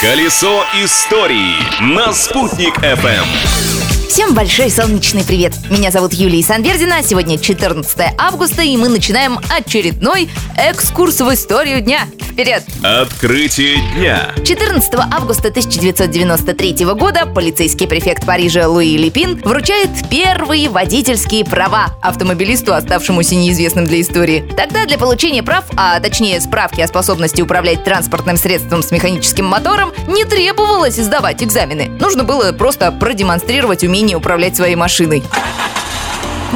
Колесо истории на «Спутник FM. Всем большой солнечный привет! Меня зовут Юлия Санвердина, сегодня 14 августа, и мы начинаем очередной экскурс в историю дня. Вперед! Открытие дня. 14 августа 1993 года полицейский префект Парижа Луи Липин вручает первые водительские права автомобилисту, оставшемуся неизвестным для истории. Тогда для получения прав, а точнее справки о способности управлять транспортным средством с механическим мотором, не требовалось сдавать экзамены. Нужно было просто продемонстрировать умение управлять своей машиной.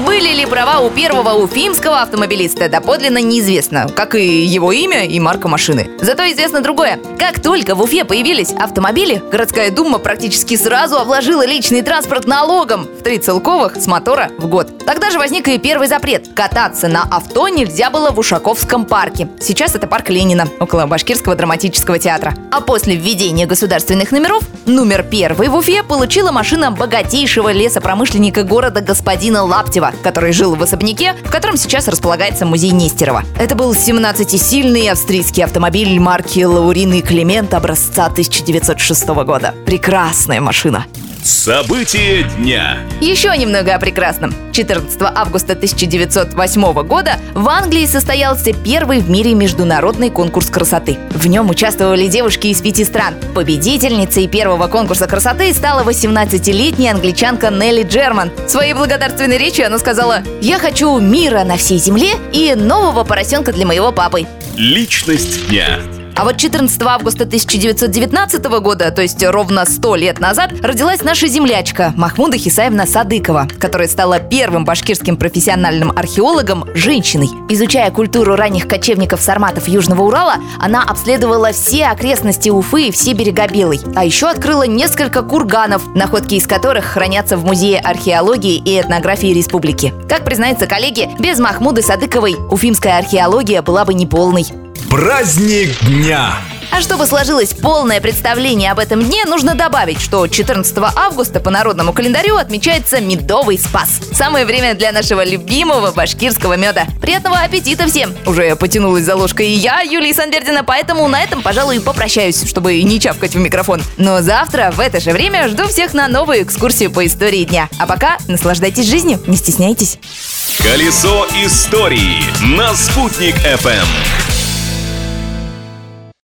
Были ли права у первого уфимского автомобилиста, доподлинно неизвестно, как и его имя и марка машины. Зато известно другое. Как только в Уфе появились автомобили, городская дума практически сразу обложила личный транспорт налогом в три целковых с мотора в год. Тогда же возник и первый запрет. Кататься на авто нельзя было в Ушаковском парке. Сейчас это парк Ленина, около Башкирского драматического театра. А после введения государственных номеров, номер первый в Уфе получила машина богатейшего лесопромышленника города господина Лаптева, который жил в особняке, в котором сейчас располагается музей Нестерова. Это был 17-сильный австрийский автомобиль марки Лаурин и Климент образца 1906 года. Прекрасная машина. События дня. Еще немного о прекрасном. 14 августа 1908 года в Англии состоялся первый в мире международный конкурс красоты. В нем участвовали девушки из пяти стран. Победительницей первого конкурса красоты стала 18-летняя англичанка Нелли Джерман. В своей благодарственной речи она сказала «Я хочу мира на всей земле и нового поросенка для моего папы». Личность дня. А вот 14 августа 1919 года, то есть ровно 100 лет назад, родилась наша землячка Махмуда Хисаевна Садыкова, которая стала первым башкирским профессиональным археологом женщиной. Изучая культуру ранних кочевников-сарматов Южного Урала, она обследовала все окрестности Уфы и все берега Белой. А еще открыла несколько курганов, находки из которых хранятся в Музее археологии и этнографии республики. Как признается коллеги, без Махмуды Садыковой уфимская археология была бы неполной. Праздник дня. А чтобы сложилось полное представление об этом дне, нужно добавить, что 14 августа по народному календарю отмечается Медовый Спас. Самое время для нашего любимого башкирского меда. Приятного аппетита всем! Уже потянулась за ложкой и я, Юлия Санбердина, поэтому на этом, пожалуй, и попрощаюсь, чтобы не чавкать в микрофон. Но завтра в это же время жду всех на новую экскурсию по истории дня. А пока наслаждайтесь жизнью, не стесняйтесь. Колесо истории на «Спутник FM.